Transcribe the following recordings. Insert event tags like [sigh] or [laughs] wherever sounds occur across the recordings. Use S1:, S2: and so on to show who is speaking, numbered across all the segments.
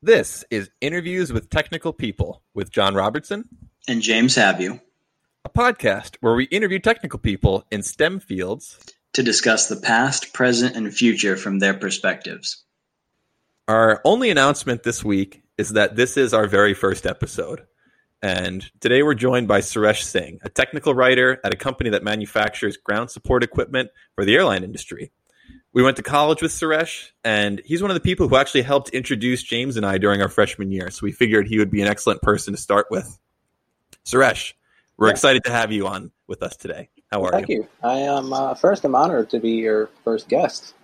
S1: This is Interviews with Technical People with John Robertson
S2: and James Habu,
S1: a podcast where we interview technical people in STEM fields
S2: to discuss the past, present, and future from their perspectives.
S1: Our only announcement this week is that this is our very first episode. And today we're joined by Suresh Singh, a technical writer at a company that manufactures ground support equipment for the airline industry we went to college with Suresh, and he's one of the people who actually helped introduce James and I during our freshman year. So we figured he would be an excellent person to start with. Suresh, we're yeah. excited to have you on with us today. How are
S3: Thank
S1: you?
S3: Thank you. I am uh, first. I'm honored to be your first guest.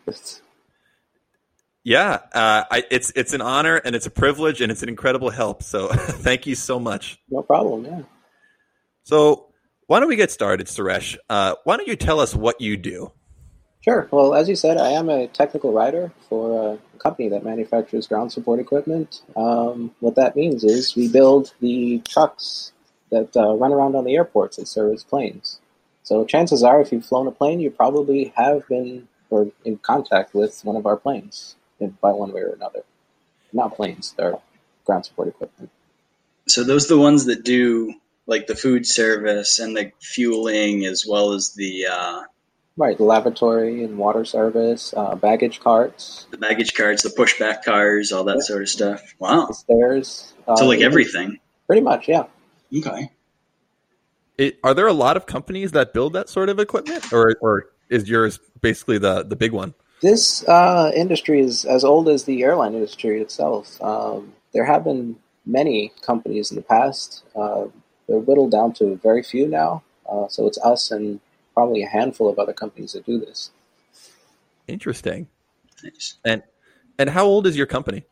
S1: yeah, uh, I, it's it's an honor and it's a privilege and it's an incredible help. So [laughs] thank you so much.
S3: No problem. Yeah.
S1: So why don't we get started, Suresh? Uh, why don't you tell us what you do?
S3: Sure. Well, as you said, I am a technical writer for a company that manufactures ground support equipment. Um, what that means is we build the trucks that uh, run around on the airports that service planes. So chances are, if you've flown a plane, you probably have been or in contact with one of our planes by one way or another. Not planes; they're ground support equipment.
S2: So those are the ones that do like the food service and the fueling, as well as the uh,
S3: Right, lavatory and water service, uh, baggage carts.
S2: The baggage carts, the pushback cars, all that yeah. sort of stuff. Wow.
S3: The stairs.
S2: Uh, so, like everything.
S3: Pretty much, yeah.
S2: Okay.
S1: It, are there a lot of companies that build that sort of equipment, or, or is yours basically the, the big one?
S3: This uh, industry is as old as the airline industry itself. Um, there have been many companies in the past. Uh, they're whittled down to very few now. Uh, so it's us and probably a handful of other companies that do this.
S1: Interesting. Nice. And and how old is your company?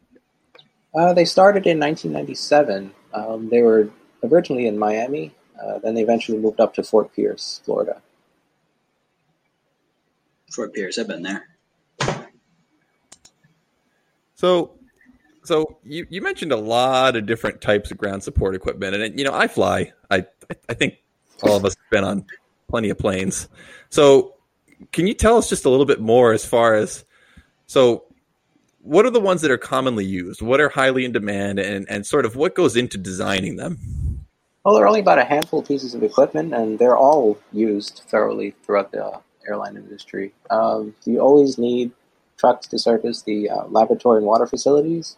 S3: Uh, they started in 1997. Um, they were originally in Miami. Uh, then they eventually moved up to Fort Pierce, Florida.
S2: Fort Pierce, I've been there.
S1: So, so you, you mentioned a lot of different types of ground support equipment, and you know I fly. I I think all of us have been on plenty of planes. So, can you tell us just a little bit more as far as so? What are the ones that are commonly used? What are highly in demand, and and sort of what goes into designing them?
S3: Well, there are only about a handful of pieces of equipment, and they're all used thoroughly throughout the airline industry. Um, you always need trucks to service the uh, lavatory and water facilities.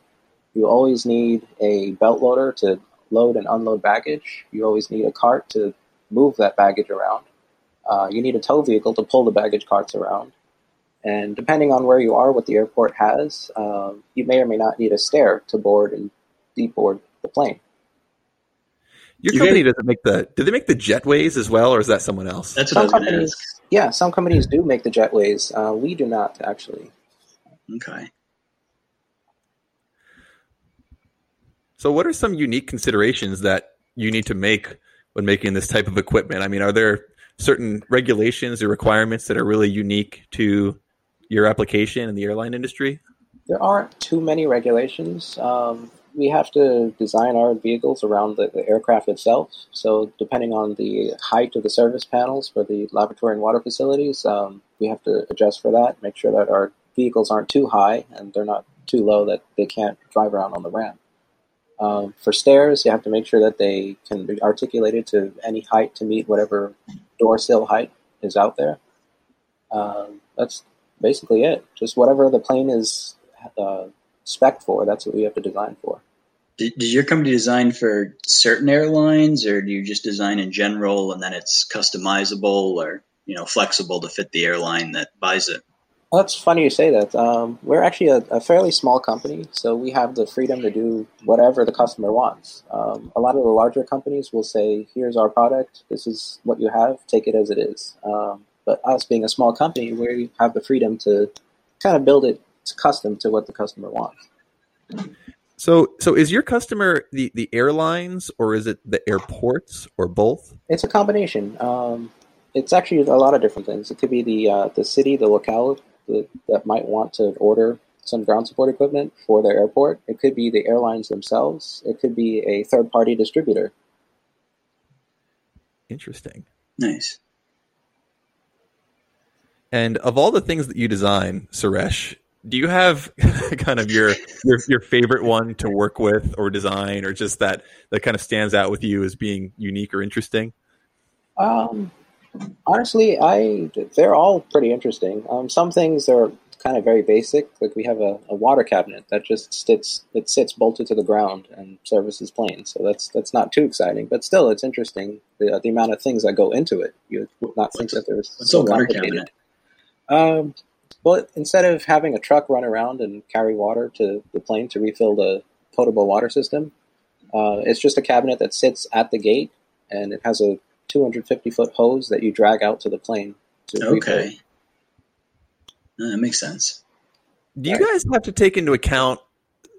S3: You always need a belt loader to load and unload baggage. You always need a cart to move that baggage around. Uh, you need a tow vehicle to pull the baggage carts around. And depending on where you are, what the airport has, uh, you may or may not need a stair to board and deboard the plane.
S1: Your company doesn't make the. Do they make the jetways as well, or is that someone else?
S2: That's what
S3: some companies. Ask. Yeah, some companies do make the jetways. Uh, we do not actually.
S2: Okay.
S1: So, what are some unique considerations that you need to make when making this type of equipment? I mean, are there certain regulations or requirements that are really unique to your application in the airline industry?
S3: There aren't too many regulations. Um, we have to design our vehicles around the, the, aircraft itself. So, depending on the height of the service panels for the lavatory and water facilities, um, we have to adjust for that, make sure that our vehicles aren't too high and they're not too low that they can't drive around on the ramp. Um, for stairs, you have to make sure that they can be articulated to any height to meet whatever door sill height is out there. Um, that's basically it. Just whatever the plane is uh, spec for, that's what we have to design for.
S2: Does your company design for certain airlines, or do you just design in general and then it's customizable or you know flexible to fit the airline that buys it?
S3: Well, that's funny you say that. Um, we're actually a, a, fairly small company, so we have the freedom to do whatever the customer wants. Um, a lot of the larger companies will say, "Here's our product. This is what you have. Take it as it is." Um, but us being a small company, we have the freedom to kind of build it custom to what the customer wants.
S1: So, so is your customer the, the airlines or is it the airports or both?
S3: It's a combination. Um, it's actually a lot of different things. It could be the uh, the city, the locale, that, that might want to order some ground support equipment for their airport. It could be the airlines themselves. It could be a third party distributor.
S1: Interesting.
S2: Nice.
S1: And of all the things that you design, Suresh, do you have [laughs] kind of your, your your favorite one to work with or design, or just that that kind of stands out with you as being unique or interesting?
S3: Um, honestly, I they're all pretty interesting. Um, some things are kind of very basic. Like we have a, a, water cabinet that just sits it sits bolted to the ground and services planes. So that's that's not too exciting, but still it's interesting the the amount of things that go into it. You would not think that there's
S2: what's so a water cabinet.
S3: Um, well, instead of having a truck run around and carry water to the plane to refill the potable water system, uh, it's just a cabinet that sits at the gate and it has a 250 foot hose that you drag out to the plane. To
S2: okay. that makes sense.
S1: Do you guys have to take into account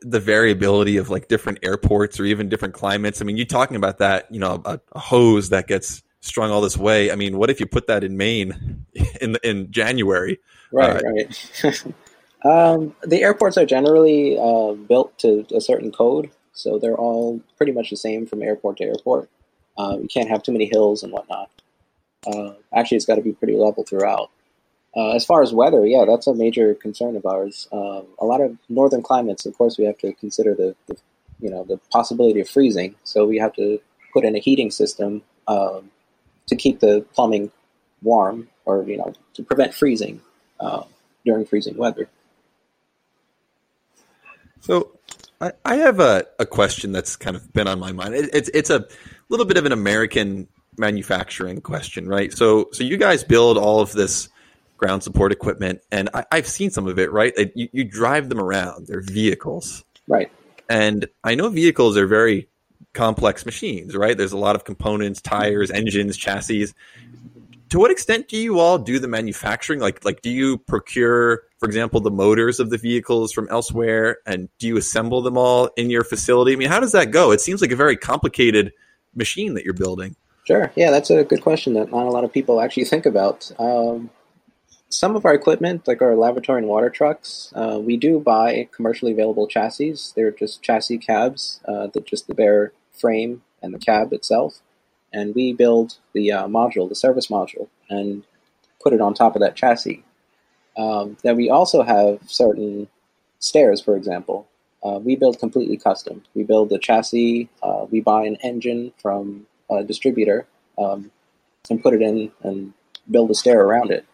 S1: the variability of like different airports or even different climates? I mean, you're talking about that, you know, a, a hose that gets strung all this way. I mean, what if you put that in Maine [laughs] in in January?
S3: Right, uh, right. [laughs] um, the airports are generally uh, built to a certain code, so they're all pretty much the same from airport to airport. Um, you can't have too many hills and whatnot. Uh, actually, it's got to be pretty level throughout. Uh, as far as weather, yeah, that's a major concern of ours. Um, a lot of northern climates, of course, we have to consider the, the, you know the possibility of freezing. So we have to put in a heating system um, to keep the plumbing warm, or you know to prevent freezing uh, during freezing weather.
S1: So I, I have a, a question that's kind of been on my mind. It, it's it's a little bit of an American manufacturing question, right? So so you guys build all of this ground support equipment, and I, have seen some of it, right? You, you drive them around; they're vehicles,
S3: right?
S1: And I know vehicles are very complex machines, right? There's a lot of components, tires, engines, chassis. To what extent do you all do the manufacturing? Like, like, do you procure, for example, the motors of the vehicles from elsewhere, and do you assemble them all in your facility? I mean, how does that go? It seems like a very complicated machine that you're building?
S3: Sure. Yeah, that's a good question that not a lot of people actually think about. Um, some of our equipment, like our lavatory and water trucks, uh, we do buy commercially available chassis. They're just chassis cabs uh, that just the bare frame and the cab itself. And we build the uh, module, the service module, and put it on top of that chassis. Um, then we also have certain stairs, for example, uh, we build completely custom. We build the chassis. Uh, we buy an engine from a distributor um, and put it in and build a stair around it.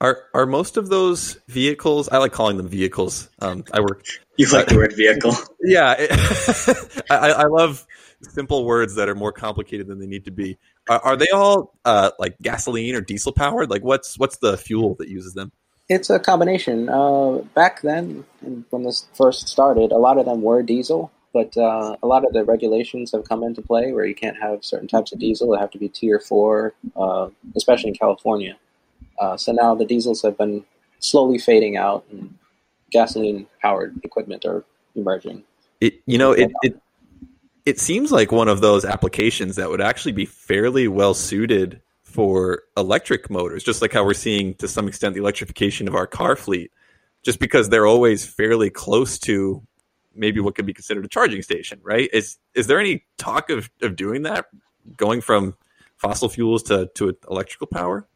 S1: Are are most of those vehicles? I like calling them vehicles. Um, I work.
S2: You like uh, the word vehicle? [laughs]
S1: Yeah, it, [laughs] I, I, love simple words that are more complicated than they need to be. Are, are they all uh, like gasoline or diesel powered? Like, what's what's the fuel that uses them?
S3: It's a combination. Uh, back then, when this first started, a lot of them were diesel, but uh, a lot of the regulations have come into play where you can't have certain types of diesel. They have to be tier four, uh, especially in California. Uh, so now the diesels have been slowly fading out, and gasoline-powered equipment are emerging.
S1: It, you know, it, it it seems like one of those applications that would actually be fairly well suited for electric motors, just like how we're seeing to some extent the electrification of our car fleet, just because they're always fairly close to maybe what could be considered a charging station, right? Is is there any talk of, of doing that, going from fossil fuels to, to electrical power?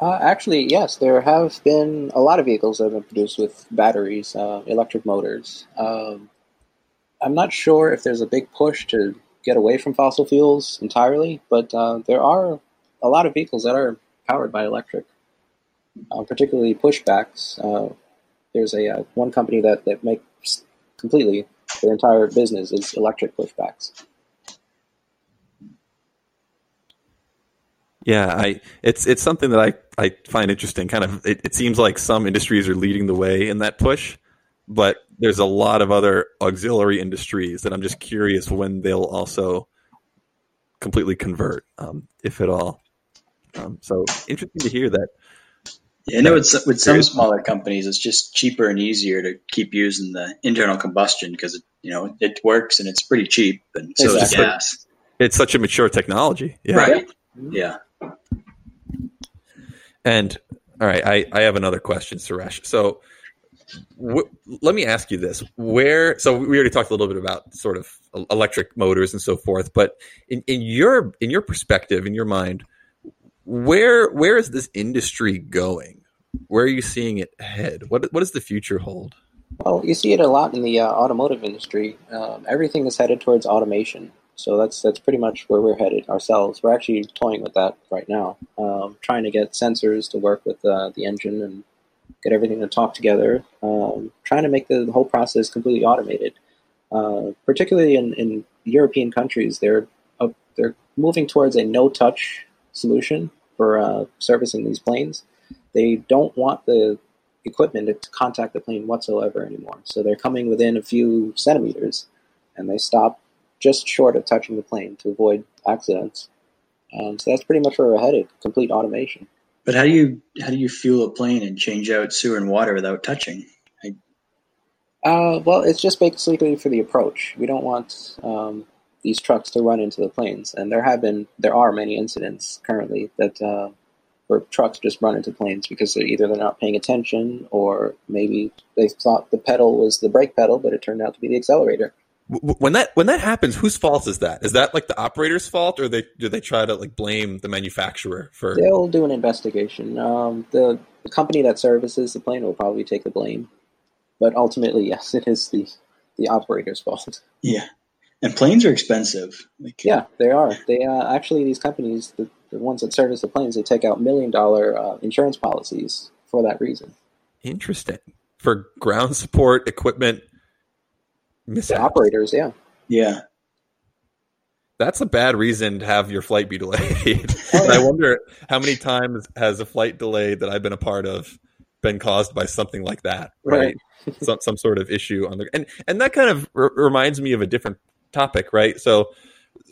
S3: Uh, actually, yes, there have been a lot of vehicles that have been produced with batteries, uh, electric motors. Um, I'm not sure if there's a big push to get away from fossil fuels entirely, but uh, there are a lot of vehicles that are powered by electric, uh, particularly pushbacks. Uh, there's a uh, one company that that makes completely their entire business is electric pushbacks.
S1: Yeah, I it's it's something that I, I find interesting. Kind of, it, it seems like some industries are leading the way in that push, but there's a lot of other auxiliary industries that I'm just curious when they'll also completely convert, um, if at all. Um, so interesting to hear that.
S2: Yeah, I know with, with some smaller companies, it's just cheaper and easier to keep using the internal combustion because it, you know it works and it's pretty cheap, and so is gas.
S1: It's such a mature technology, yeah.
S2: right? Yeah.
S1: And all right, I, I have another question, Suresh. So w- let me ask you this: Where? So we already talked a little bit about sort of electric motors and so forth, but in, in your in your perspective, in your mind, where where is this industry going? where are you seeing it head? What what does the future hold?
S3: Well, you see it a lot in the uh, automotive industry. Um, everything is headed towards automation. So that's that's pretty much where we're headed ourselves. We're actually toying with that right now, um, trying to get sensors to work with uh, the engine and get everything to talk together. Um, trying to make the, the, whole process completely automated. Uh, particularly in, in European countries, they're they're moving towards a no-touch solution for uh, servicing these planes. They don't want the equipment to contact the plane whatsoever anymore. So they're coming within a few centimeters, and they stop just short of touching the plane to avoid accidents. And so that's pretty much where we're headed: complete automation.
S2: But how do you how do you fuel a plane and change out sewer and water without touching? I...
S3: Uh, well, it's just basically for the approach. We don't want um, these trucks to run into the planes, and there have been there are many incidents currently that uh, where trucks just run into planes because they're either they're not paying attention or maybe they thought the pedal was the brake pedal, but it turned out to be the accelerator
S1: when that when that happens, whose fault is that? Is that like the operator's fault, or they do they try to like blame the manufacturer for?
S3: They'll do an investigation. Um, the, the company that services the plane will probably take the blame, but ultimately, yes, it is the the operator's fault.
S2: Yeah, and planes are expensive.
S3: Like, yeah, they are. They uh, actually these companies, the, the ones that service the planes, they take out million dollar uh, insurance policies for that reason.
S1: Interesting for ground support equipment
S3: the operators, yeah.
S2: Yeah.
S1: That's a bad reason to have your flight be delayed. [laughs] Oh. I wonder how many times has a flight delay that I've been a part of been caused by something like that, right? right. some some sort of issue on the and and that kind of r- reminds me of a different topic, right? So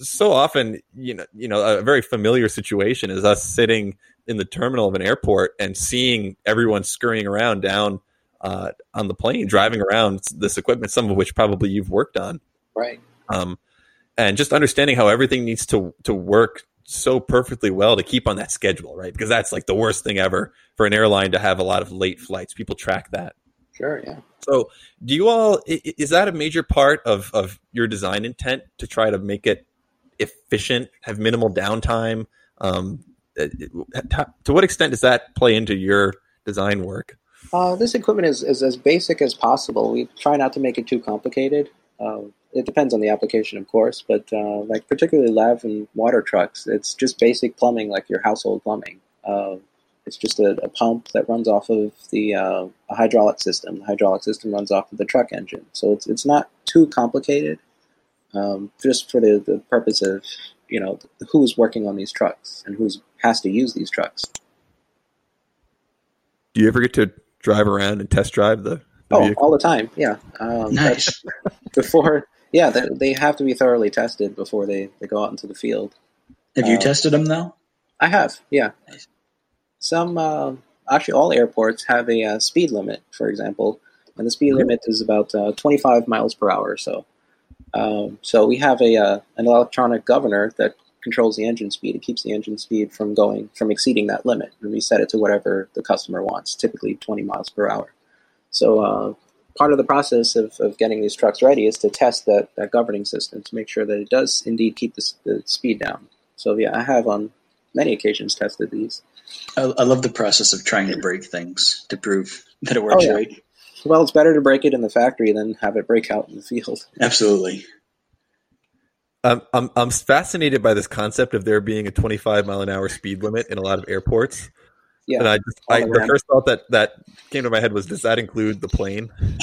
S1: so often, you know, you know, a very familiar situation is us sitting in the terminal of an airport and seeing everyone scurrying around down uh, on the plane, driving around this equipment, some of which probably you've worked on.
S3: Right.
S1: Um, and just understanding how everything needs to to work so perfectly well to keep on that schedule, right? Because that's like the worst thing ever for an airline to have a lot of late flights. People track that.
S3: Sure, yeah.
S1: So, do you all is that a major part of of your design intent to try to make it efficient, have minimal downtime? Um, uh, to what extent does that play into your design work?
S3: Uh, this equipment is, is as basic as possible. We try not to make it too complicated. Uh, it depends on the application, of course, but uh, like particularly lav and water trucks, it's just basic plumbing, like your household plumbing. It's just a, a, pump that runs off of the uh, a hydraulic system. The hydraulic system runs off of the truck engine, so it's it's not too complicated. Um, just for the, the purpose of you know who's working on these trucks and who's has to use these trucks.
S1: Do you ever get to drive around and test drive the, the
S3: oh vehicle? all the time yeah um,
S2: nice [laughs]
S3: before yeah they, they have to be thoroughly tested before they, they go out into the field
S2: have you uh, tested them though
S3: i have yeah nice. Some uh, actually all airports have a uh, speed limit for example and the speed mm-hmm. limit is about uh, 25 miles per hour or so um, so we have a uh, an electronic governor that controls the engine speed. It keeps the engine speed from going from exceeding that limit, and we set it to whatever the customer wants, typically 20 miles per hour. So uh, part of the process of, of getting these trucks ready is to test that, that governing system to make sure that it does indeed keep the, the speed down. So yeah, I have on many occasions tested these.
S2: I, I love the process of trying to break things to prove that it works oh, yeah. right.
S3: Well, it's better to break it in the factory than have it break out in the field. [laughs]
S2: Absolutely.
S1: Um, I'm I'm fascinated by this concept of there being a 25 mile an hour speed limit in a lot of airports. Yeah, and I just I, the first thought that that came to my head was, does that include the plane? [laughs]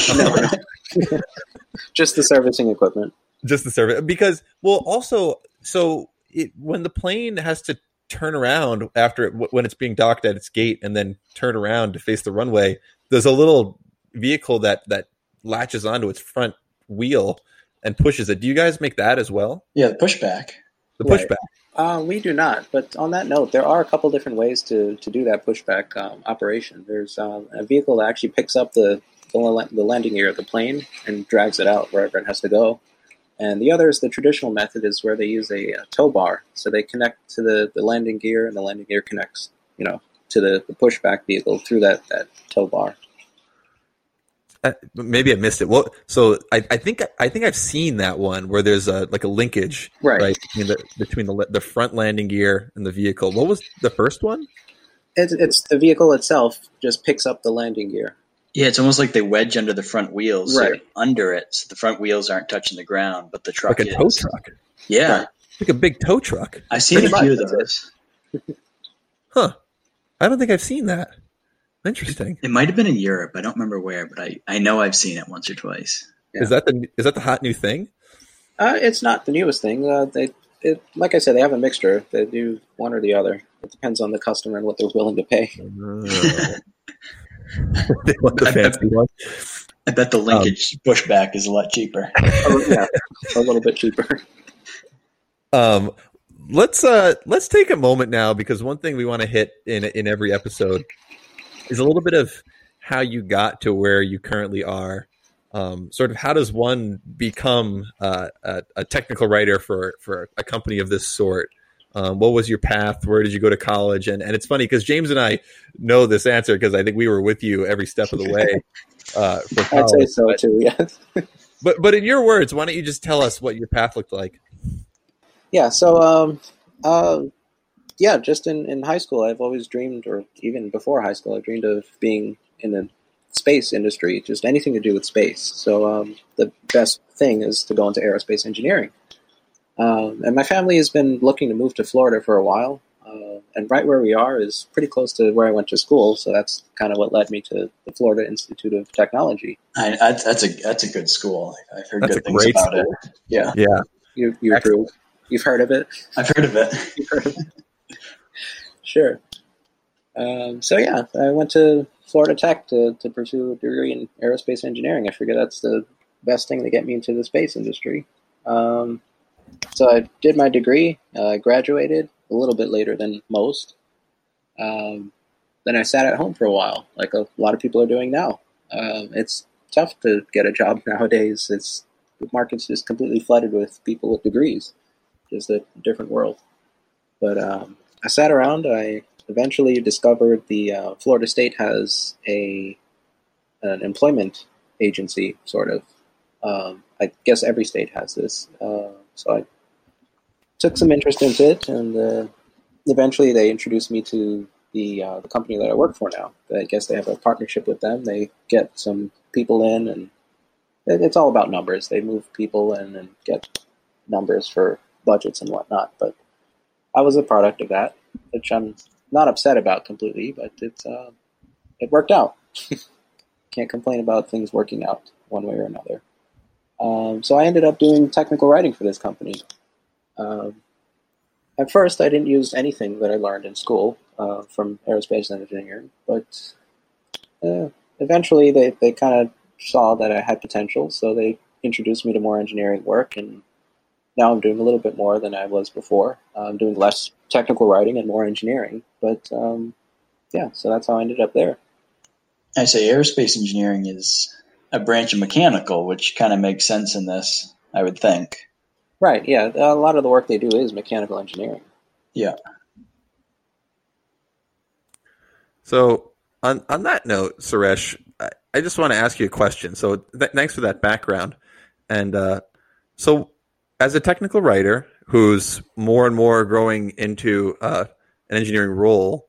S3: just the servicing equipment.
S1: Just the service, because well, also so it, when the plane has to turn around after it, when it's being docked at its gate and then turn around to face the runway, there's a little vehicle that that latches onto its front wheel and pushes it. Do you guys make that as well?
S2: Yeah, the pushback.
S1: The pushback.
S3: Right. Uh, we do not. But on that note, there are a couple different ways to, to do that pushback um, operation. There's um, a vehicle that actually picks up the, the, the landing gear of the plane and drags it out wherever it has to go. And the other is the traditional method is where they use a, a tow bar. So they connect to the, the landing gear, and the landing gear connects, you know, to the, the pushback vehicle through that, that tow bar.
S1: Uh, maybe I missed it. Well, so I, I, think I think I've seen that one where there's a like a linkage
S3: right, right
S1: between the between the the front landing gear and the vehicle. What was the first one?
S3: It's, it's the vehicle itself just picks up the landing gear.
S2: Yeah, it's almost like they wedge under the front wheels, so
S3: Right.
S2: under it, so the front wheels aren't touching the ground, but the truck
S1: like a
S2: is.
S1: tow truck,
S2: Yeah,
S3: Right.
S1: like a big tow truck.
S2: I've seen
S3: Pretty
S2: a few of
S3: much, that's
S2: those.
S1: Huh? I don't think I've seen that. Interesting.
S2: It might have been in Europe. I don't remember where, but I, I know I've seen it once or twice.
S3: Yeah.
S1: Is that the is that the hot new thing?
S3: Uh, it's not the newest thing. Uh, they, it, like I said, they have a mixture. They do one or the other. It depends on the customer and what they're willing to pay. [laughs]
S1: they want the
S2: I-
S1: fancy one.
S2: I bet the linkage pushback is a lot cheaper. [laughs]
S3: Oh, yeah, a little bit cheaper.
S1: Um, let's uh let's take a moment now because one thing we want to hit in in every episode is a little bit of how you got to where you currently are. Um, sort of how does one become uh, a, a technical writer for for a company of this sort? Um, what was your path? Where did you go to college? And and it's funny because James and I know this answer because I think we were with you every step of the way. [laughs] Uh, for
S3: I'd say
S1: college.
S3: so too. Yes. [laughs]
S1: But but in your words, why don't you just tell us what your path looked like?
S3: Yeah. So, um, uh, yeah, just in, in high school, I've always dreamed, or even before high school, I dreamed of being in the space industry, just anything to do with space. So, um, the best thing is to go into aerospace engineering. Um, and my family has been looking to move to Florida for a while. Uh, and right where we are is pretty close to where I went to school. So that's kind of what led me to the Florida Institute of Technology.
S2: I, I, that's a that's a good school. I've heard
S1: That's
S2: good
S1: a
S2: things
S1: great
S2: about
S1: school.
S2: it. Yeah,
S3: Yeah. You, you
S1: Excellent.
S3: approve. You've heard of it?
S2: I've heard of it. [laughs]
S3: You've heard of it? Sure. Um, so yeah, I went to Florida Tech to, to pursue a degree in aerospace engineering. I figure that's the best thing to get me into the space industry. Um, so I did my degree, uh, graduated a little bit later than most. Um, then I sat at home for a while, like a lot of people are doing now. Um, it's tough to get a job nowadays. It's the market's just completely flooded with people with degrees. Just a different world. But um, I sat around. I eventually discovered the uh, Florida State has a an employment agency, sort of. Um, I guess every state has this. Uh, so I took some interest into it, and uh, eventually they introduced me to the uh, the company that I work for now. I guess they have a partnership with them. They get some people in, and it, it's all about numbers. They move people in and get numbers for budgets and whatnot. But I was a product of that, which I'm not upset about completely, but it's uh, it worked out. [laughs] Can't complain about things working out one way or another. Um, so I ended up doing technical writing for this company. Um, at first, I didn't use anything that I learned in school uh, from aerospace engineering, but uh, eventually they, they kind of saw that I had potential, so they introduced me to more engineering work, and now I'm doing a little bit more than I was before. I'm doing less technical writing and more engineering, but um, yeah, so that's how I ended up there.
S2: I say aerospace engineering is a branch of mechanical, which kind of makes sense in this, I would think.
S3: Right, yeah, a lot of the work they do is mechanical engineering.
S2: Yeah.
S1: So on on that note, Suresh, I, I just want to ask you a question. So th- thanks for that background. And uh, so, as a technical writer who's more and more growing into uh, an engineering role,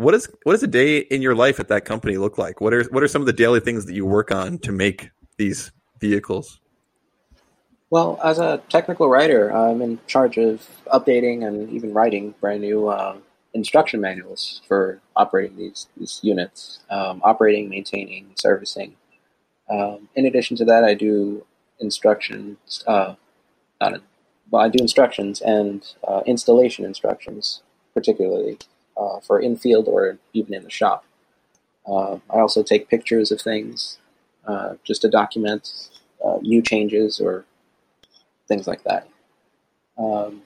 S1: what is what does a day in your life at that company look like? What are what are some of the daily things that you work on to make these vehicles?
S3: Well, as a technical writer, I'm in charge of updating and even writing brand new uh, instruction manuals for operating these, these units, um, operating, maintaining, servicing. Um, in addition to that, I do instructions, uh, not well, I do instructions and uh, installation instructions, particularly uh, for infield or even in the shop. Uh, I also take pictures of things uh, just to document uh, new changes or things like that. Um,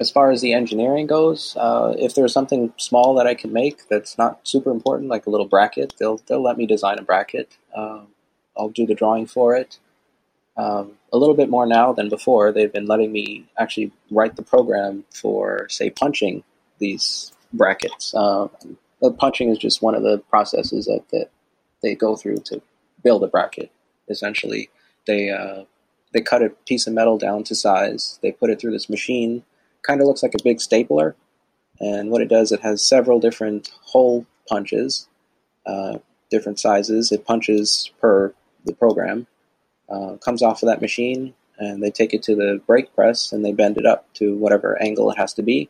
S3: as far as the engineering goes, uh, if there's something small that I can make that's not super important, like a little bracket, they'll they'll let me design a bracket. Um, I'll do the drawing for it. Um, a little bit more now than before. They've been letting me actually write the program for, say, punching these brackets. Um, punching is just one of the processes that, that they go through to build a bracket. Essentially, they uh, they cut a piece of metal down to size. They put it through this machine. Kind of looks like a big stapler, And what it does, it has several different hole punches, uh, different sizes. It punches per the program. Uh, comes off of that machine, and they take it to the brake press and they bend it up to whatever angle it has to be,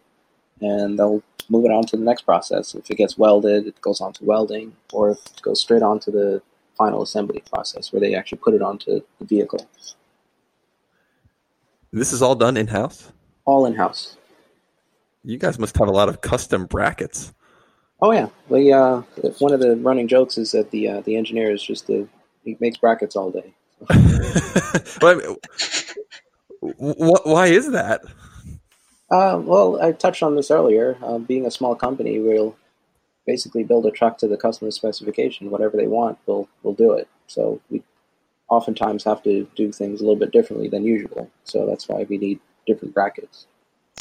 S3: and they'll move it on to the next process. If it gets welded, it goes on to welding, or if it goes straight on to the final assembly process where they actually put it onto the vehicle.
S1: This is all done in house.
S3: All in house.
S1: You guys must have a lot of custom brackets.
S3: Oh yeah, we uh, one of the running jokes is that the uh, the engineer is just a, he makes brackets all day. [laughs]
S1: but why is that?
S3: Uh, well, I touched on this earlier. Uh, being a small company, we'll basically build a truck to the customer specification. Whatever they want, we'll we'll do it. So we oftentimes have to do things a little bit differently than usual. So that's why we need different brackets.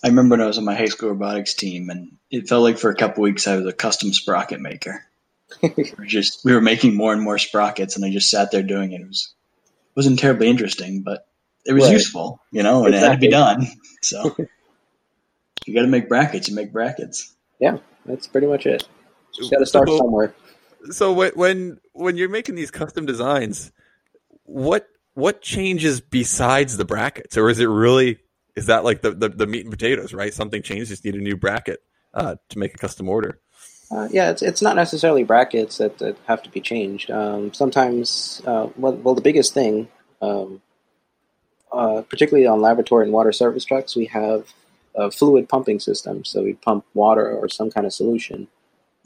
S2: I remember when I was on my high school robotics team, and it felt like for a couple weeks I was a custom sprocket maker. [laughs] we were just we were making more and more sprockets, and I just sat there doing it. It was wasn't terribly interesting, but it was right. useful, you know, and exactly. it had to be done. [laughs] So [laughs] you got to make brackets. You make brackets.
S3: Yeah, that's pretty much it. You got to start so, somewhere.
S1: So when when you're making these custom designs, what what changes besides the brackets, or is it really is that like the the, the meat and potatoes? Right, something changes. Just need a new bracket uh, to make a custom order.
S3: Uh, yeah, it's it's not necessarily brackets that, that have to be changed. Um, sometimes, uh, well, well, the biggest thing, um, uh, particularly on lavatory and water service trucks, we have a fluid pumping system. So we pump water or some kind of solution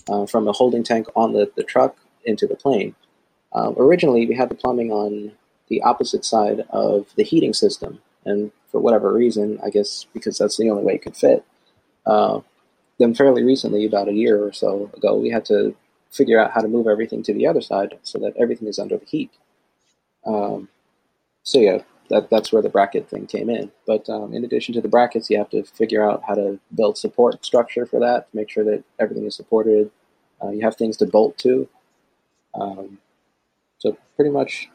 S3: uh, from a holding tank on the, the truck into the plane. Um, originally, we had the plumbing on the opposite side of the heating system, and for whatever reason, I guess because that's the only way it could fit. Uh, then fairly recently, about a year or so ago, we had to figure out how to move everything to the other side so that everything is under the heat. Um, so yeah, that that's where the bracket thing came in. But um, in addition to the brackets, you have to figure out how to build support structure for that to make sure that everything is supported. Uh, you have things to bolt to. Um, so pretty much,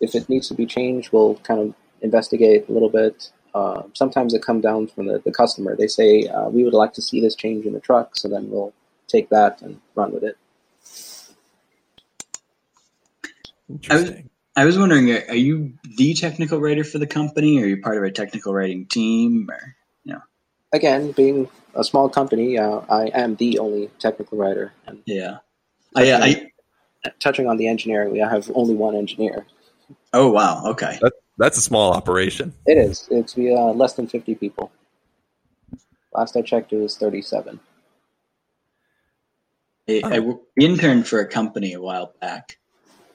S3: if it needs to be changed, we'll kind of investigate a little bit uh, sometimes it comes down from the, the customer. They say, uh, we would like to see this change in the truck, so then we'll take that and run with it.
S2: I was, I was wondering, are you the technical writer for the company, or are you part of a technical writing team, or you know?
S3: Again, being a small company, uh, I am the only technical writer.
S2: And yeah,
S3: touching, I, I, touching on the engineering, I have only one engineer.
S2: Oh wow, okay.
S1: That, that's a small operation.
S3: It is. It's uh, less than 50 people. Last I checked, it was 37.
S2: I, I interned for a company a while back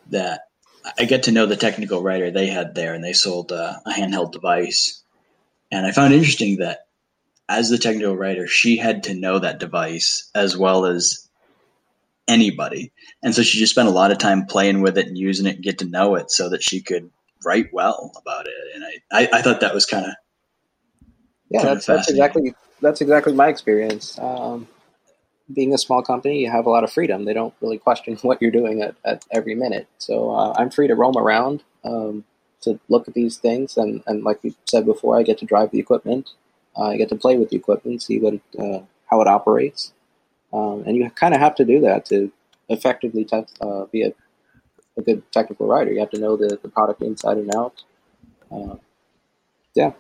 S2: that I get to know the technical writer they had there, and they sold uh, a handheld device. And I found interesting that as the technical writer, she had to know that device as well as anybody. And so she just spent a lot of time playing with it and using it and get to know it so that she could write well about it, and I I, I thought that was kind of
S3: yeah, that's, that's exactly that's exactly my experience. Um, being a small company, you have a lot of freedom. They don't really question [laughs] what you're doing at, at every minute. So uh, I'm free to roam around um, to look at these things, and, and like we said before, I get to drive the equipment. Uh, I get to play with the equipment, see what uh, how it operates, um, and you kind of have to do that to effectively te- uh, be a a good technical writer. You have to know the, the product inside and out. Uh, yeah.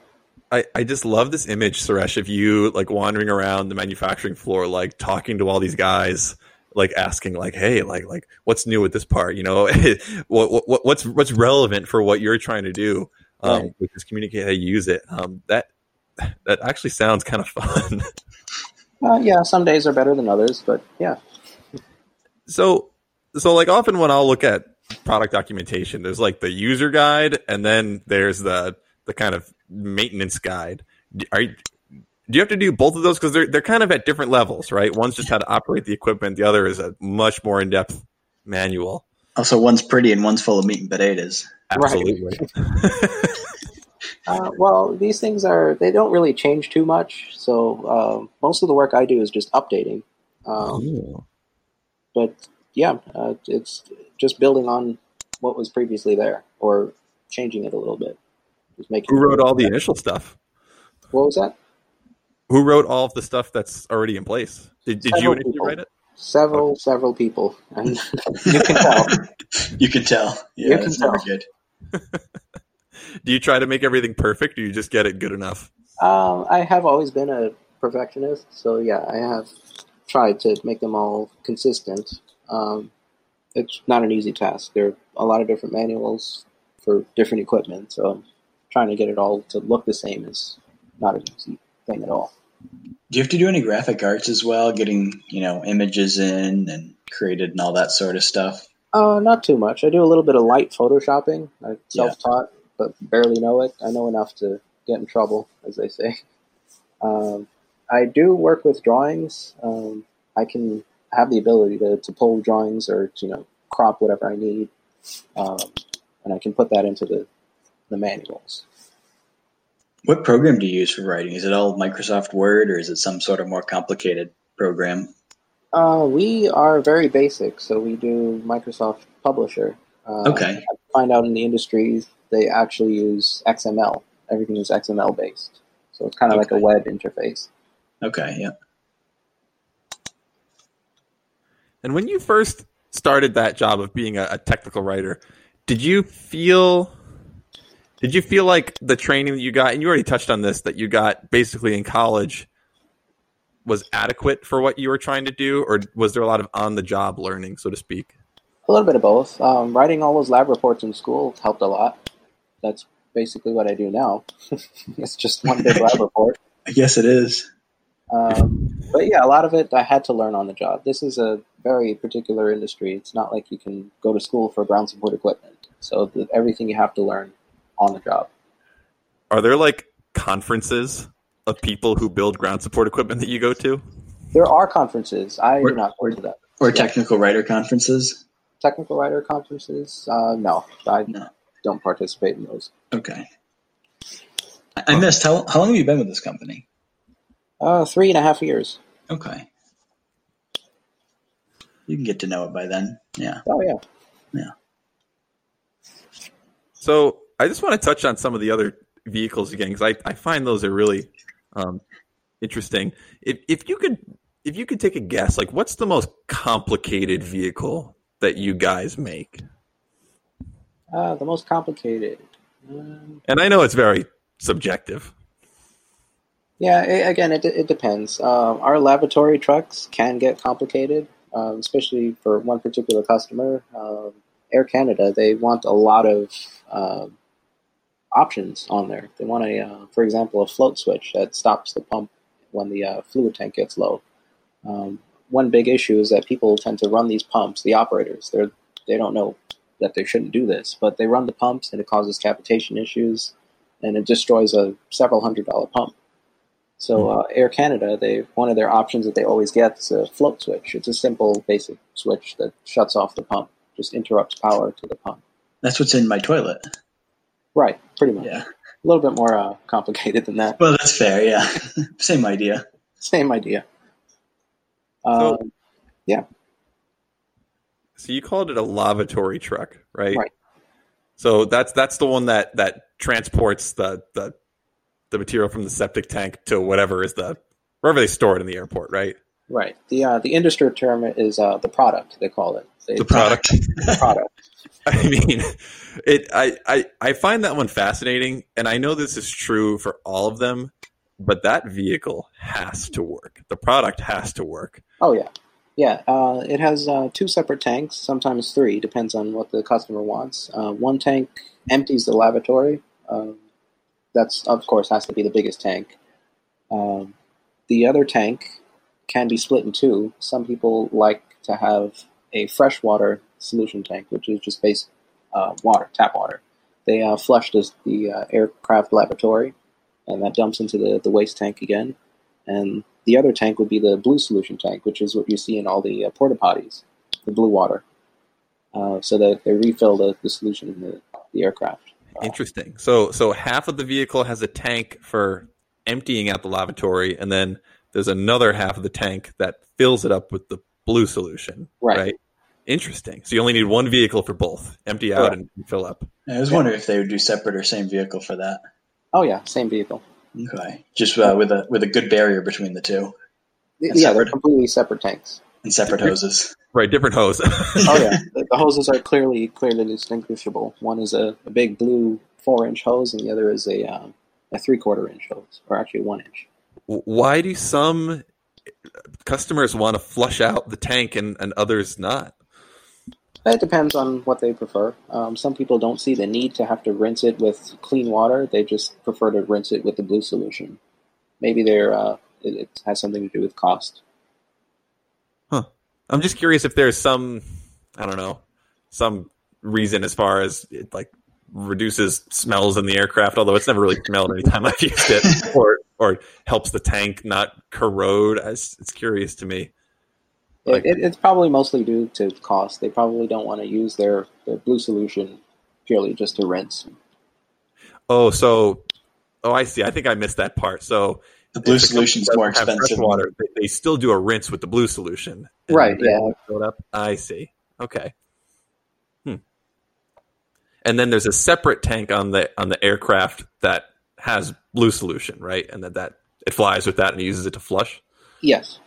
S1: I, I just love this image, Suresh, of you like wandering around the manufacturing floor, like talking to all these guys, like asking, like, "Hey, like, like, what's new with this part? You know, [laughs] what, what, what's what's relevant for what you're trying to do, um, right. which is communicate how you use it." Um, that that actually sounds kind of [laughs] fun.
S3: uh, yeah, some days are better than others, but yeah.
S1: So, so like often when I'll look at product documentation. There's like the user guide, and then there's the the kind of maintenance guide. Are you, do you have to do both of those because they're they're kind of at different levels, right? One's just how to operate the equipment. The other is a much more in depth manual.
S2: Also, one's pretty and one's full of meat and potatoes.
S1: Absolutely.
S3: Right. [laughs] uh, well, these things are they don't really change too much. So uh, most of the work I do is just updating. Um, but yeah, uh, it's just building on what was previously there or changing it a little bit.
S1: Just making. Who wrote all the initial stuff?
S3: What was that?
S1: who wrote all of the stuff that's already in place? Did, did you
S3: Several
S1: initially
S3: people.
S1: write it?
S3: Several, several people, and [laughs] you can tell.
S2: You can tell. Yeah,
S3: You can tell.
S2: good. [laughs]
S1: Do you try to make everything perfect, or you just get it good enough?
S3: Um, I have always been a perfectionist, so yeah, I have tried to make them all consistent. Um, it's not an easy task. There are a lot of different manuals for different equipment, so trying to get it all to look the same is not an easy thing at all.
S2: Do you have to do any graphic arts as well? Getting you know images in and created and all that sort of stuff.
S3: Uh, not too much. I do a little bit of light photoshopping. I'm self-taught, but barely know it. I know enough to get in trouble, as they say. [laughs] Um, I do work with drawings. Um, I can have the ability to, to pull drawings or you know crop whatever I need, um, and I can put that into the the manuals.
S2: What program do you use for writing? Is it all Microsoft Word or is it some sort of more complicated program?
S3: Uh, we are very basic, so we do Microsoft Publisher. Uh,
S2: Okay.
S3: I find out in the industry they actually use XML. Everything is XML based, so it's kind of like a web interface.
S2: Okay, yeah.
S1: And when you first started that job of being a, a technical writer, did you feel did you feel like the training that you got and you already touched on this that you got basically in college was adequate for what you were trying to do or was there a lot of on the job learning so to speak?
S3: A little bit of both. Um, writing all those lab reports in school helped a lot. That's basically what I do now. [laughs] it's just one big lab report. [laughs]
S2: I guess it is.
S3: Um, but yeah, a lot of it I had to learn on the job. This is a very particular industry. It's not like you can go to school for ground support equipment. So the, everything you have to learn on the job.
S1: Are there like conferences of people who build ground support equipment that you go to?
S3: There are conferences. I
S2: Or-
S3: do not go to them.
S2: Or
S3: Yeah.
S2: technical writer conferences?
S3: Technical writer conferences? Uh, no, I
S2: No.
S3: don't participate in those.
S2: Okay. I I missed. How, how long have you been with this company?
S3: Uh, three and a half years.
S2: Okay. You can get to know it by then. Yeah.
S3: Oh yeah. yeah.
S1: So I just want to touch on some of the other vehicles again because I, I find those are really um, interesting. If if you could if you could take a guess, like what's the most complicated vehicle that you guys make?
S3: Uh, the most complicated. Um,
S1: And I know it's very subjective.
S3: Yeah, i again, it, it depends. Um, our lavatory trucks can get complicated, um, especially for one particular customer. Um, Air Canada, they want a lot of options on there. They want a, uh, for example, a float switch that stops the pump when the uh, fluid tank gets low. Um, one big issue is that people tend to run these pumps. The operators, they're they don't know that they shouldn't do this, but they run the pumps and it causes cavitation issues, and it destroys a several hundred dollar pump. So uh, Air Canada, they one of their options that they always get is a float switch. It's a simple, basic switch that shuts off the pump, just interrupts power to the pump.
S2: That's what's in my toilet.
S3: Right, pretty much.
S2: Yeah.
S3: A little bit more uh, complicated than that.
S2: Well, that's fair. Yeah. [laughs] Same idea.
S3: Same idea. Um, Yeah.
S1: So you called it a lavatory truck, right?
S3: Right.
S1: So that's that's the one that that transports the the the material from the septic tank to whatever is the wherever they store it in the airport, right?
S3: right. The uh, the industry term is uh, the product. They call it They-
S1: The product.
S3: the product. [laughs]
S1: I mean, it. I, I I find that one fascinating, and I know this is true for all of them. But that vehicle has to work. The product has to work.
S3: Oh yeah, yeah. Uh, it has uh, two separate tanks, sometimes three, depends on what the customer wants. Uh, one tank empties the lavatory. Um, that's of course has to be the biggest tank. Um, the other tank can be split in two. Some people like to have a freshwater solution tank, which is just basic uh, water, tap water. They uh, flush this, the uh, aircraft lavatory, and that dumps into the, the waste tank again. And the other tank would be the blue solution tank, which is what you see in all the uh, porta potties, the blue water. Uh, so that they refill the, the solution in the, the aircraft.
S1: Interesting. So so half of the vehicle has a tank for emptying out the lavatory, and then there's another half of the tank that fills it up with the blue solution.
S3: Right.
S1: Interesting. So you only need one vehicle for both: empty out
S3: Correct.
S1: and fill up.
S2: I was wondering if they would do separate or same vehicle for that.
S3: Oh yeah, same vehicle.
S2: Okay, just uh, with a with a good barrier between the two
S3: Yeah,
S2: And
S3: they're
S2: separate.
S3: completely separate tanks.
S2: and separate hoses.
S1: Right, different hose. [laughs]
S3: Oh yeah, the, the hoses are clearly clearly distinguishable. One is a, a big blue four inch hose, and the other is a um, a three quarter inch hose, or actually one inch.
S1: Why do some customers want to flush out the tank and, and others not?
S3: It depends on what they prefer. Um, some people don't see the need to have to rinse it with clean water; they just prefer to rinse it with the blue solution. Maybe they're uh, it, it has something to do with cost. Huh.
S1: I'm just curious if there's some, I don't know, some reason as far as it like reduces smells in the aircraft. Although it's never really smelled anytime I've used it, [laughs] or or helps the tank not corrode. It's, it's curious to me. Like-
S3: it, it, it's probably mostly due to cost. They probably don't want to use their, their blue solution purely just to rinse.
S1: Oh, so oh, I see. I think I missed that part. So
S2: The blue
S1: solution the
S2: solution's
S1: company
S2: more
S1: doesn't fresh
S2: expensive.
S1: Water, they, they still do a rinse with the blue solution.
S3: Right, yeah.
S1: up. I see. Okay. Hmm. And then there's a separate tank on the on the aircraft that has blue solution, right? And that that it flies with that and uses it to flush.
S3: Yes,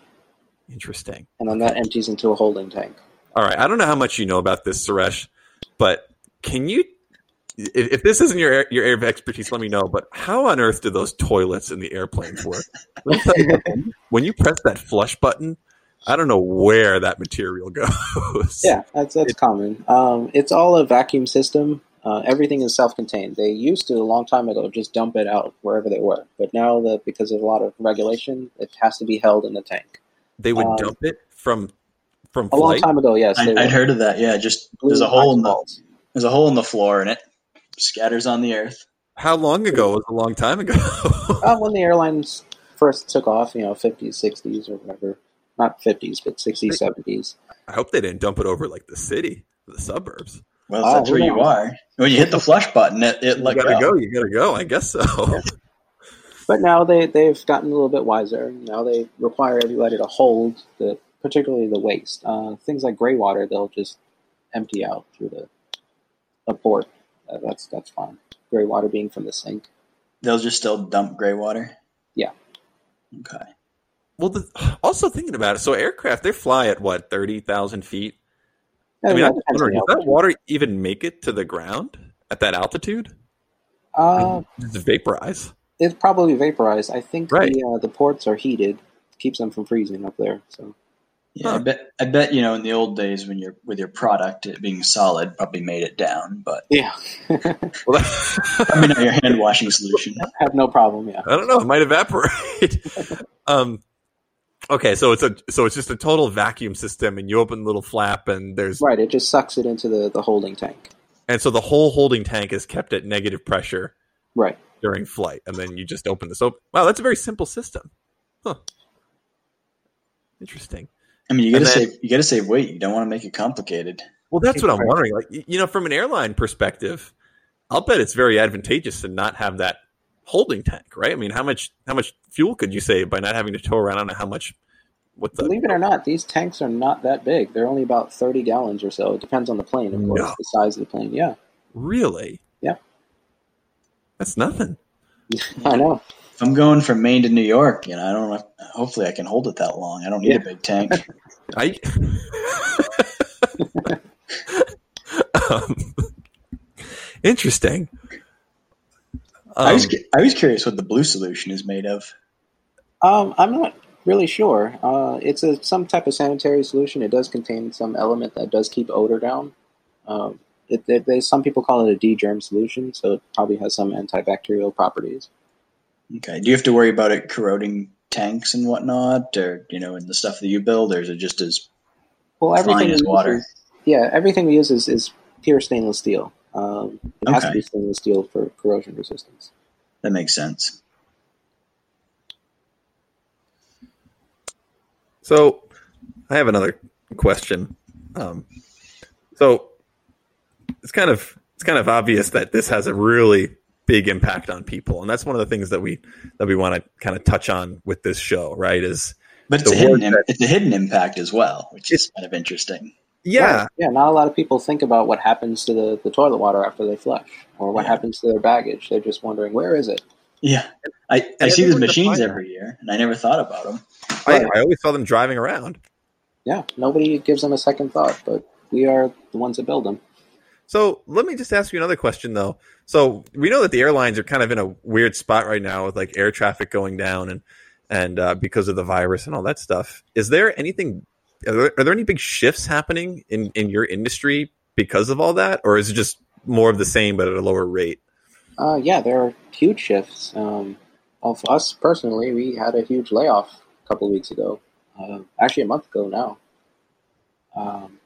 S1: Interesting.
S3: and then that empties into a holding tank.
S1: All right. I don't know how much you know about this, Suresh, but can you, if, if this isn't your your area of expertise, let me know. But how on earth do those toilets in the airplanes work? Let me tell you something. [laughs] when you press that flush button, I don't know where that material [laughs] goes.
S3: Yeah, that's that's common. Um, it's all a vacuum system. Uh, everything is self-contained. They used to a long time ago just dump it out wherever they were, but now that because of a lot of regulation, it has to be held in the tank.
S1: They would
S3: Um,
S1: dump it from from
S3: A long time ago, yes, they
S2: I, I'd heard of that. Yeah, just there's a hole in the
S3: basketballs.
S2: there's a hole in the floor and it scatters on the earth.
S1: How long ago was a long time ago? [laughs]
S3: Uh, when the airlines first took off, you know, 50s, 60s, or whatever. Not 50s, but 60s, 70s.
S1: I hope they didn't dump it over like the city, the suburbs.
S2: Well,
S3: Oh,
S2: that's
S3: who
S2: where you are. When you hit the flush button, it, it
S1: You
S2: let
S1: gotta
S2: go.
S1: go. You gotta go. I guess so.
S3: But now they, they've gotten a little bit wiser. Now they require everybody to hold, the, particularly the waste. Uh, things like gray water, they'll just empty out through the a port. Uh, that's that's fine. Gray water being from the sink.
S2: They'll just still dump gray water.
S3: Yeah.
S2: Okay.
S1: Well, the, also thinking about it, so aircraft they fly at what thirty thousand feet. I
S3: Uh,
S1: mean, I'm
S3: it
S1: just
S3: depends on
S1: wondering, does that water even make it to the ground at that altitude?
S3: Uh,
S1: Does it vaporize?
S3: It's probably vaporized. I think
S1: Right.
S3: the uh, the ports are heated, keeps them from freezing up there. So
S2: Yeah, I bet. I bet you know in the old days when you're with your product it being solid probably made it down, but
S3: yeah,
S1: Well, [laughs]
S2: I mean your hand washing solution.
S3: have no problem. Yeah.
S1: I don't know. It might evaporate. [laughs] um, okay, so it's a so it's just a total vacuum system, and you open the little flap, and there's
S3: Right, it just sucks it into the, the holding tank.
S1: and so the whole holding tank is kept at negative pressure
S3: Right.
S1: During flight, and then you just open this open. Wow, that's a very simple system. Huh. Interesting.
S2: I mean, you got to
S1: And
S2: save. You got to save weight. You don't want to make it complicated.
S1: Well, that's what I'm wondering. Like, you know, from an airline perspective, I'll bet it's very advantageous to not have that holding tank, right? I mean, how much how much fuel could you save by not having to tow around? I don't know how much. What the
S3: Believe it or not, these tanks are not that big. They're only about 30 gallons or so. It depends on the plane, of course,
S1: No.
S3: the size of the plane. Yeah,
S1: really?
S3: Yeah.
S1: that's nothing.
S3: I know.
S2: If I'm going from Maine to New York, you know, I don't know. Hopefully, I can hold it that long. I don't need
S3: Yeah.
S2: a big tank. [laughs]
S1: I. [laughs] um, interesting.
S2: I was
S1: Um,
S2: I was curious what the blue solution is made of.
S3: Um, I'm not really sure. Uh, it's a some type of sanitary solution. It does contain some element that does keep odor down. Um, it, it, they, some people call it a de-germ solution, so it probably has some antibacterial properties.
S2: Okay. Do you have to worry about it corroding tanks and whatnot, or you know, in the stuff that you build, or is it just as
S3: Well,
S2: Fine
S3: everything
S2: as water.
S3: is- yeah, everything we use is, is pure stainless steel. Um, it has to be stainless steel for corrosion resistance.
S2: that makes sense?
S1: So, I have another question. Um, so, it's kind of it's kind of obvious that this has a really big impact on people, and that's one of the things that we that we want to kind of touch on with this show, right? Is
S2: But it's a hidden
S1: that-
S2: it's a hidden impact as well, which is kind of interesting.
S1: yeah,
S3: Right. Yeah, not a lot of people think about what happens to the, the toilet water after they flush or what
S2: Yeah.
S3: happens to their baggage. They're just wondering, where is it?
S2: Yeah, I, I
S1: And
S2: see these machines every year, and I never thought about them.
S1: I, I always saw them driving around.
S3: Yeah, nobody gives them a second thought, but we are the ones that build them.
S1: So let me just ask you another question, though. So we know that the airlines are kind of in a weird spot right now with like air traffic going down and and uh, because of the virus and all that stuff. Is there anything? Are there, are there any big shifts happening in in your industry because of all that, or is it just more of the same but at a lower rate?
S3: Uh, yeah, there are huge shifts. Um, of us personally, we had a huge layoff a couple weeks ago. Uh, actually, a month ago now. Um,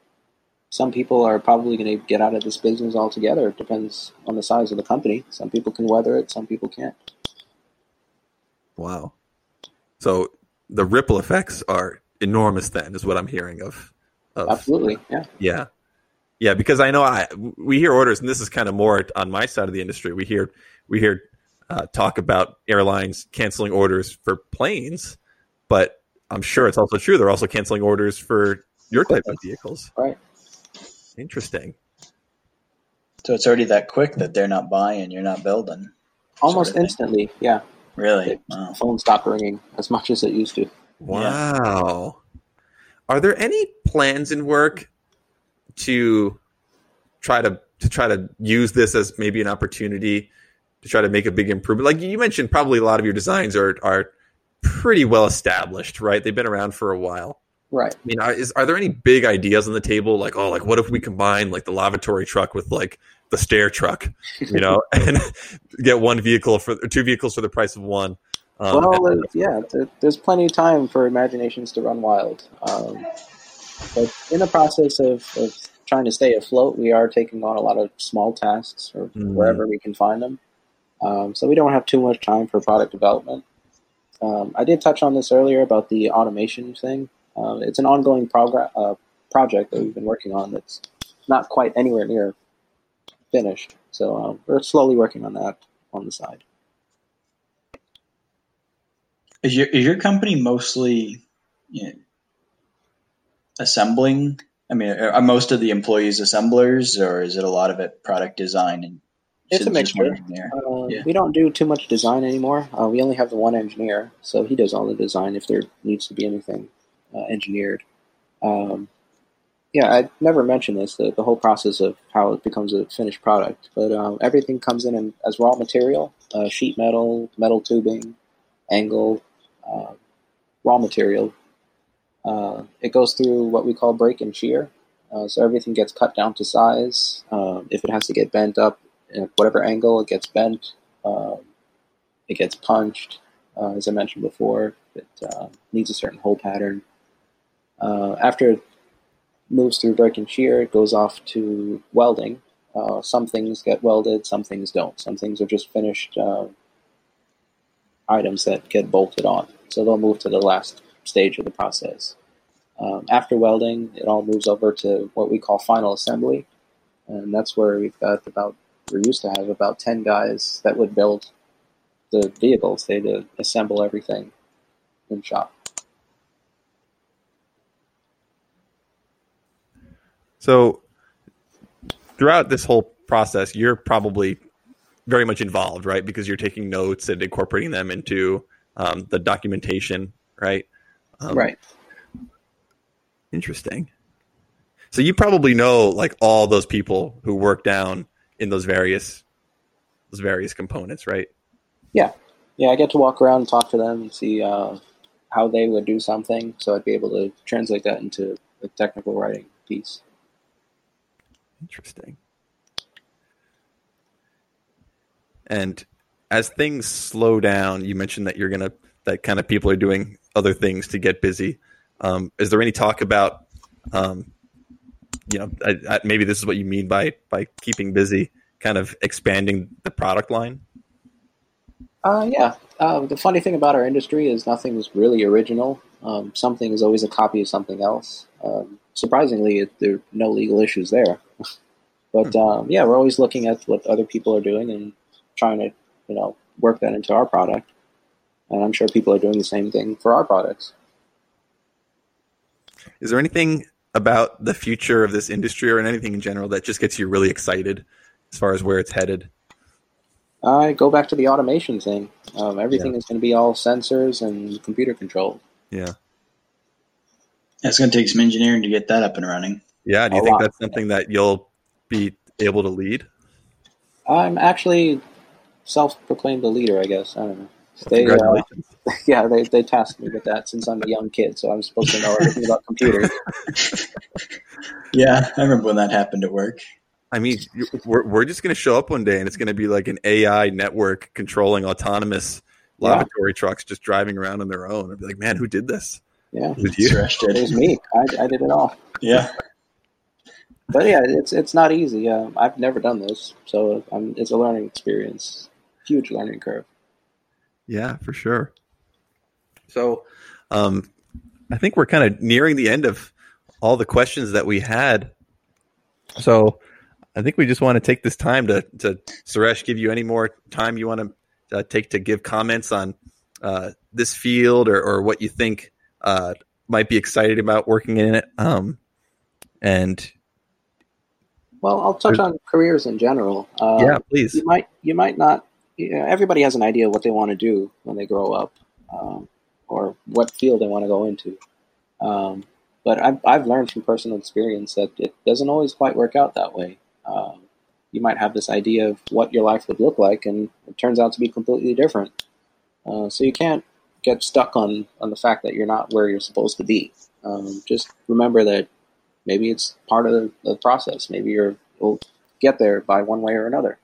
S3: some people are probably going to get out of this business altogether. It depends on the size of the company. Some people can weather it, some people can't.
S1: Wow. So the ripple effects are enormous. Then is what I'm hearing of. of
S3: Absolutely, yeah.
S1: Yeah. Yeah, because I know I we hear orders, and this is kind of more on my side of the industry. We hear we hear uh, talk about airlines canceling orders for planes, but I'm sure it's also true they're also canceling orders for your type of vehicles.
S3: Right.
S1: Interesting.
S2: So it's already that quick that they're not buying, you're not building.
S3: Almost
S2: Sort of thing.
S3: instantly, yeah.
S2: Really?
S3: The
S2: Wow.
S3: phone stopped ringing as much as it used to.
S1: Wow. Are there any plans in work to try to to try to use this as maybe an opportunity to try to make a big improvement? Like you mentioned, probably a lot of your designs are are pretty well established, right? They've been around for a while.
S3: Right.
S1: I mean, are, is, are there any big ideas on the table? Like, oh, like what if we combine like the lavatory truck with like the stair truck, you know, [laughs] and get one vehicle for two vehicles for the price of one? Um,
S3: well,
S1: and-
S3: yeah, there's plenty of time for imaginations to run wild. Um, but in the process of, of trying to stay afloat, we are taking on a lot of small tasks or
S1: Mm.
S3: wherever we can find them. Um, so we don't have too much time for product development. Um, I did touch on this earlier about the automation thing. Um, it's an ongoing progr- uh, project that we've been working on that's not quite anywhere near finished. So um, we're slowly working on that on the side.
S2: Is your is your company mostly you know, assembling? I mean, are, are most of the employees assemblers, or is it a lot of it product design and
S3: It's a mixture. Uh,
S2: Yeah.
S3: We don't do too much design anymore. Uh, we only have the one engineer, so he does all the design if there needs to be anything uh, engineered. Um, yeah, I never mentioned this the, the whole process of how it becomes a finished product, but um, everything comes in, as raw material uh, sheet metal, metal tubing, angle, uh, raw material. Uh, it goes through what we call brake and shear. Uh, so everything gets cut down to size. Um, if it has to get bent up, at whatever angle it gets bent, um, it gets punched. Uh, as I mentioned before, it uh, needs a certain hole pattern. Uh, after it moves through brake and shear, it goes off to welding. Uh, some things get welded, some things don't. Some things are just finished uh, items that get bolted on. So they'll move to the last stage of the process. Um, after welding, it all moves over to what we call final assembly, and that's where we've got about we used to have about 10 guys that would build the vehicles. They'd assemble everything in shop.
S1: So throughout this whole process, you're probably very much involved, right? Because you're taking notes and incorporating them into um, the documentation, right? Um,
S3: right.
S1: Interesting. So you probably know like all those people who work down in those various those various components, right?
S3: Yeah, yeah. I get to walk around and talk to them and see uh, how they would do something. So I'd be able to translate that into a technical writing piece.
S1: Interesting. And as things slow down, you mentioned that you're gonna that kind of people are doing other things to get busy. Um, is there any talk about, um, you know, I, I, maybe this is what you mean by by keeping busy, kind of expanding the product line?
S3: Uh, yeah. Uh, the funny thing about our industry is nothing's really original. Um, something is always a copy of something else. Um, surprisingly, it, there are no legal issues there. But um, yeah, we're always looking at what other people are doing and trying to, you know, work that into our product. And I'm sure people are doing the same thing for our products.
S1: Is there anything about the future of this industry or anything in general that just gets you really excited as far as where it's headed?
S3: I go back to the automation thing. Um, everything is going to be all sensors and computer controlled.
S1: Yeah.
S2: It's going to take some engineering to get that up and running.
S1: Yeah. Do you
S3: A
S1: think
S3: lot.
S1: that's something that you'll be able to lead?
S3: I'm actually self-proclaimed a leader, I guess. I don't know. They, uh,
S1: Congratulations. [laughs]
S3: yeah, they, they tasked me with that since I'm a young kid, so I'm supposed to know everything about computers. [laughs]
S2: Yeah, I remember when that happened at work.
S1: I mean, we're, we're just going to show up one day and it's going to be like an AI network controlling autonomous
S3: Yeah.
S1: lavatory trucks just driving around on their own. I'd be like, man, who did this?
S3: Yeah,
S1: It was you.
S3: It was me. I, I did it all.
S2: Yeah.
S3: But yeah, it's it's not easy. Um, I've never done this, so um, it's a learning experience. Huge learning curve.
S1: Yeah, for sure. So, um, I think we're kind of nearing the end of all the questions that we had. So, I think we just want to take this time to, to Suresh, give you any more time you want to uh, take to give comments on uh, this field or, or what you think uh, might be excited about working in it. Um, and
S3: Well, I'll touch on careers in general. Uh,
S1: yeah, please.
S3: you might you might not. You know, everybody has an idea of what they want to do when they grow up, um, or what field they want to go into. Um, but I've I've learned from personal experience that it doesn't always quite work out that way. Um, you might have this idea of what your life would look like, and it turns out to be completely different. Uh, so you can't get stuck on on the fact that you're not where you're supposed to be. Um, just remember that maybe it's part of the, process. Maybe you're, you'll get there by one way or another.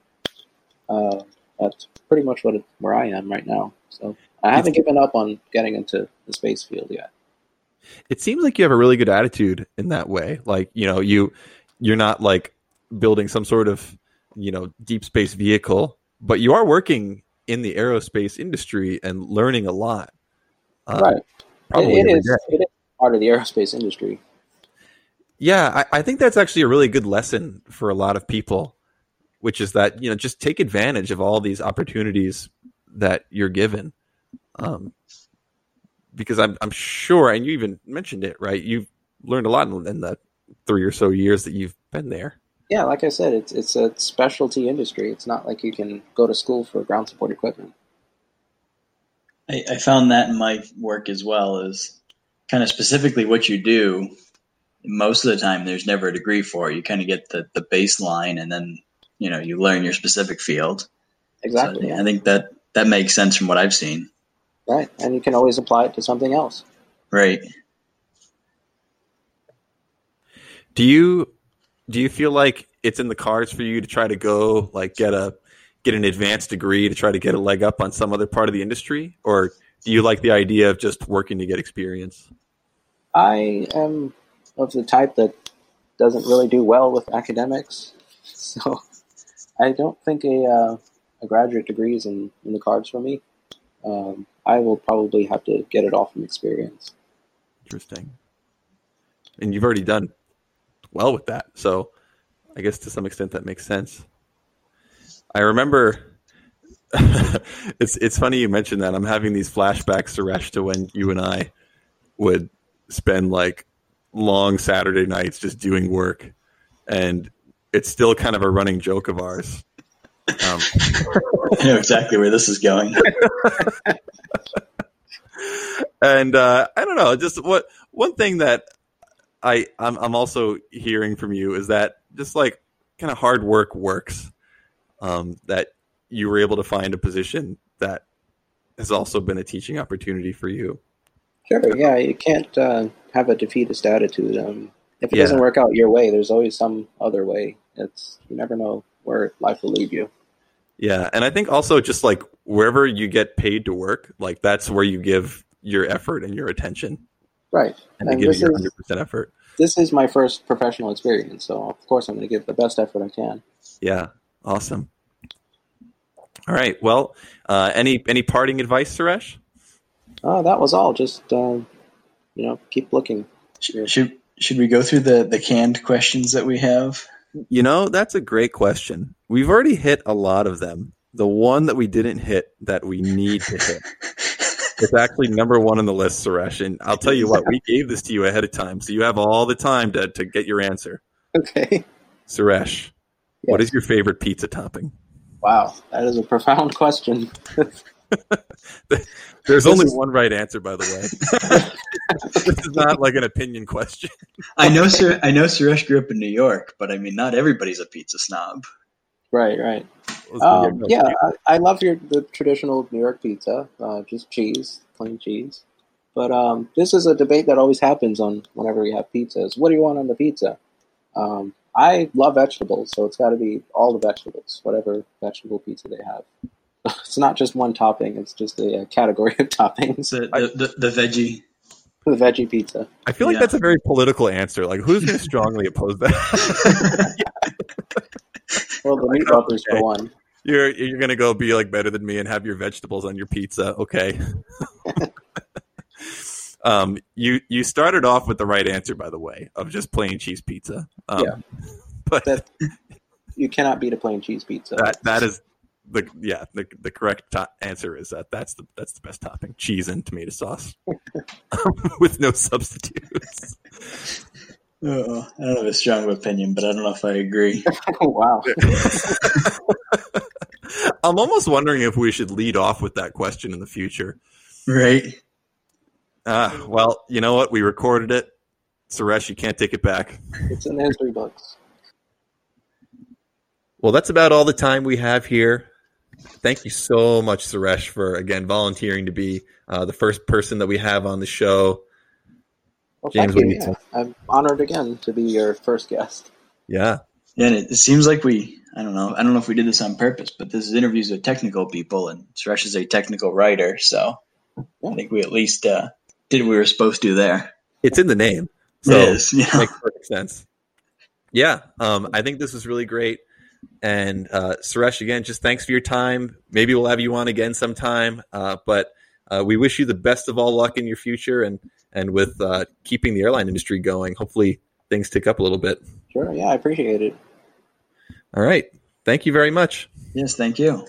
S3: Uh, that's pretty much what it, where I am right now. So I haven't given up on getting into the space field yet.
S1: it seems like you have a really good attitude in that way like you know you you're not like building some sort of you know deep space vehicle but you are working in the aerospace industry and learning a lot Uh,
S3: right.
S1: probably
S3: it, it is. It is part of the aerospace industry.
S1: Yeah I, I think that's actually a really good lesson for a lot of people which is that you know just take advantage of all these opportunities that you're given um, because I'm, I'm sure and you even mentioned it right you've learned a lot in, in the three or so years that you've been there
S3: Yeah, like I said, it's it's a specialty industry. It's not like you can go to school for ground support equipment.
S2: I, I found that in my work as well is kind of specifically what you do. Most of the time, there's never a degree for it. You kind of get the, the baseline, and then you know you learn your specific field.
S3: Exactly.
S2: So, I think that that makes sense from what I've seen.
S3: Right, and you can always apply it to something else.
S2: Right.
S1: Do you do you feel like it's in the cards for you to try to go like get a get an advanced degree to try to get a leg up on some other part of the industry, or do you like the idea of just working to get experience?
S3: I am of the type that doesn't really do well with academics, [laughs] so I don't think a uh, a graduate degree is in, in the cards for me. Um, I will probably have to get it all from experience.
S1: Interesting. And you've already done well with that, so I guess to some extent that makes sense. I remember [laughs] it's it's funny you mentioned that. I'm having these flashbacks, Suresh, to when you and I would spend like long Saturday nights just doing work, and it's still kind of a running joke of ours. Um,
S2: I know exactly where this is going.
S1: and uh, I don't know, just what one thing that I I'm, I'm also hearing from you is that just like kind of hard work works. Um, that you were able to find a position that has also been a teaching opportunity for you.
S3: Sure, yeah, you can't uh, have a defeatist attitude. Um, if it
S1: Yeah.
S3: doesn't work out your way, there's always some other way. It's you never know where life will lead you.
S1: Yeah, and I think also just like wherever you get paid to work, like that's where you give your effort and your attention,
S3: Right,
S1: and,
S3: And
S1: give
S3: this
S1: your
S3: is-
S1: hundred percent effort.
S3: this is my first professional experience, so of course I'm going to give the best effort I can.
S1: Yeah, awesome. All right, well, uh, any any parting advice, Suresh?
S3: Oh, that was all. Just uh, you know, keep looking.
S2: Should, should should we go through the the canned questions that we have?
S1: You know, that's a great question. We've already hit a lot of them. The one that we didn't hit that we need to hit [laughs] is actually number one on the list, Suresh. And I'll tell you what, we gave this to you ahead of time, so you have all the time to, to get your answer.
S3: Okay.
S1: Suresh, what
S3: Yes.
S1: is your favorite pizza topping?
S3: Wow, that is a profound question. [laughs] [laughs]
S1: There's only one right answer, by the way. [laughs] this is not like an opinion question.
S2: I know, Sir. I know Suresh grew up in New York, but I mean, not everybody's a pizza snob.
S3: Right, right. Um, yeah, I, I, love your the traditional New York pizza, uh, just cheese, plain cheese. But um, this is a debate that always happens on whenever we have pizzas. What do you want on the pizza? Um, I love vegetables, so it's got to be all the vegetables, whatever vegetable pizza they have. It's not just one topping; it's just a, a category of toppings.
S2: The, the, the, the veggie,
S3: the veggie pizza.
S1: I feel like yeah. that's a very political answer. Like, who's going to strongly oppose that? [laughs]
S3: well, the meat [laughs] lovers okay. for one.
S1: You're you're going to go be like better than me and have your vegetables on your pizza, okay? [laughs] um, you you started off with the right answer, by the way, of just plain cheese pizza. Um,
S3: yeah, but that, you cannot beat a plain cheese pizza.
S1: That that is the yeah the, the correct to- answer is that that's the that's the best topping cheese and tomato sauce [laughs] with no substitutes.
S2: Oh, i don't have a strong opinion but i don't know if i agree. [laughs]
S3: Wow. [laughs]
S1: I'm almost wondering if we should lead off with that question in the future.
S2: Right.
S1: Uh, well you know what? We recorded it. Suresh you can't take it back.
S3: It's in the history books
S1: well, that's about all the time we have here thank you so much, Suresh, for again volunteering to be uh, the first person that we have on the show.
S3: Well, James, thank you. Yeah. I'm honored again to be your first guest.
S1: Yeah.
S2: Yeah, and it, it, seems like we I don't know I don't know if we did this on purpose, but this is interviews with technical people, and Suresh is a technical writer, so yeah. I think we at least uh, did what we were supposed to do there.
S1: It's in the name, so it is, yeah. makes perfect sense. Yeah, um, I think this was really great. And uh, Suresh, again, just thanks for your time. Maybe we'll have you on again sometime. Uh, but uh, we wish you the best of all luck in your future and and with uh, keeping the airline industry going. Hopefully, things tick up a little bit.
S3: Sure. Yeah, I appreciate it.
S1: All right. Thank you very much.
S2: Yes, thank you.